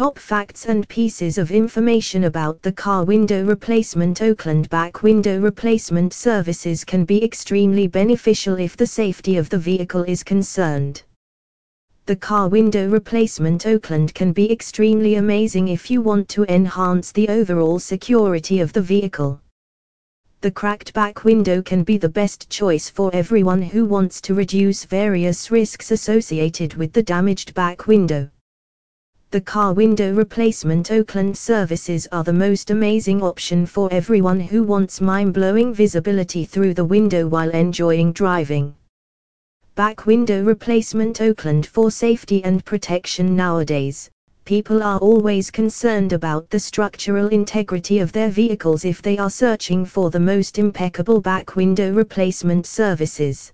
Top facts and pieces of information about the car window replacement Oakland back window replacement services can be extremely beneficial if the safety of the vehicle is concerned. The car window replacement Oakland can be extremely amazing if you want to enhance the overall security of the vehicle. The cracked back window can be the best choice for everyone who wants to reduce various risks associated with the damaged back window the car window replacement Oakland services are the most amazing option for everyone who wants mind-blowing visibility through the window while enjoying driving. Back window replacement Oakland for safety and protection nowadays. People are always concerned about the structural integrity of their vehicles if they are searching for the most impeccable back window replacement services.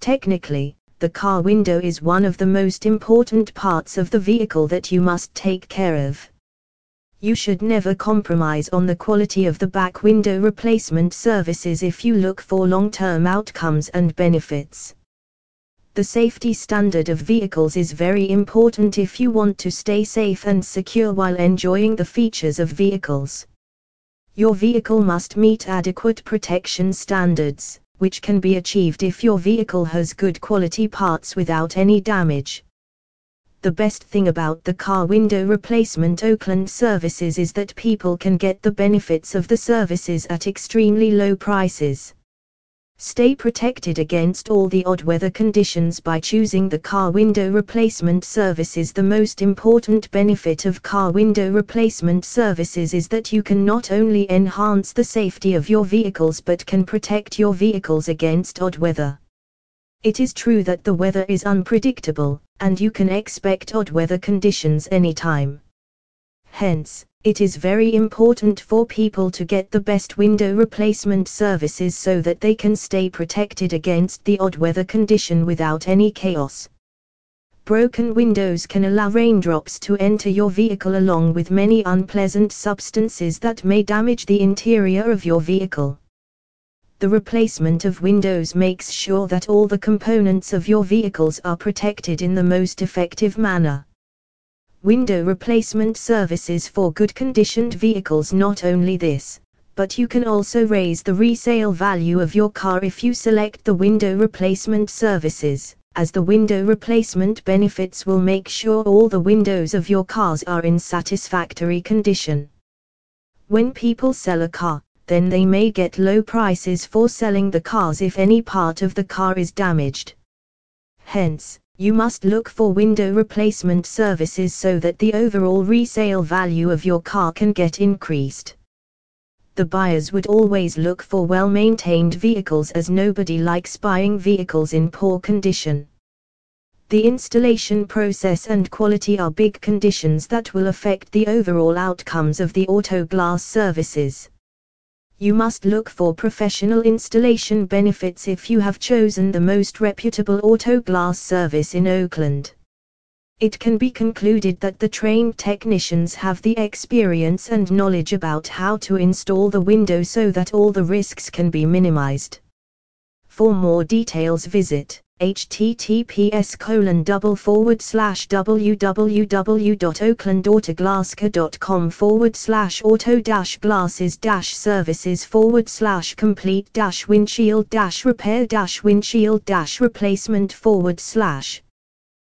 Technically, the car window is one of the most important parts of the vehicle that you must take care of. You should never compromise on the quality of the back window replacement services if you look for long-term outcomes and benefits. The safety standard of vehicles is very important if you want to stay safe and secure while enjoying the features of vehicles. Your vehicle must meet adequate protection standards which can be achieved if your vehicle has good quality parts without any damage. The best thing about the car window replacement Oakland services is that people can get the benefits of the services at extremely low prices. Stay protected against all the odd weather conditions by choosing the car window replacement services. The most important benefit of car window replacement services is that you can not only enhance the safety of your vehicles but can protect your vehicles against odd weather. It is true that the weather is unpredictable, and you can expect odd weather conditions anytime. Hence, it is very important for people to get the best window replacement services so that they can stay protected against the odd weather condition without any chaos. Broken windows can allow raindrops to enter your vehicle along with many unpleasant substances that may damage the interior of your vehicle. The replacement of windows makes sure that all the components of your vehicles are protected in the most effective manner window replacement services for good conditioned vehicles. Not only this, but you can also raise the resale value of your car if you select the window replacement services, as the window replacement benefits will make sure all the windows of your cars are in satisfactory condition. When people sell a car, then they may get low prices for selling the cars if any part of the car is damaged. Hence, you must look for window replacement services so that the overall resale value of your car can get increased. The buyers would always look for well maintained vehicles as nobody likes buying vehicles in poor condition. The installation process and quality are big conditions that will affect the overall outcomes of the auto glass services you must look for professional installation benefits if you have chosen the most reputable auto glass service in Oakland. It can be concluded that the trained technicians have the experience and knowledge about how to install the window so that all the risks can be minimized. For more details visit https colon double forward slash www.oaklandautoglassca.com forward slash auto dash glasses dash services forward slash complete dash windshield dash repair dash windshield dash replacement forward slash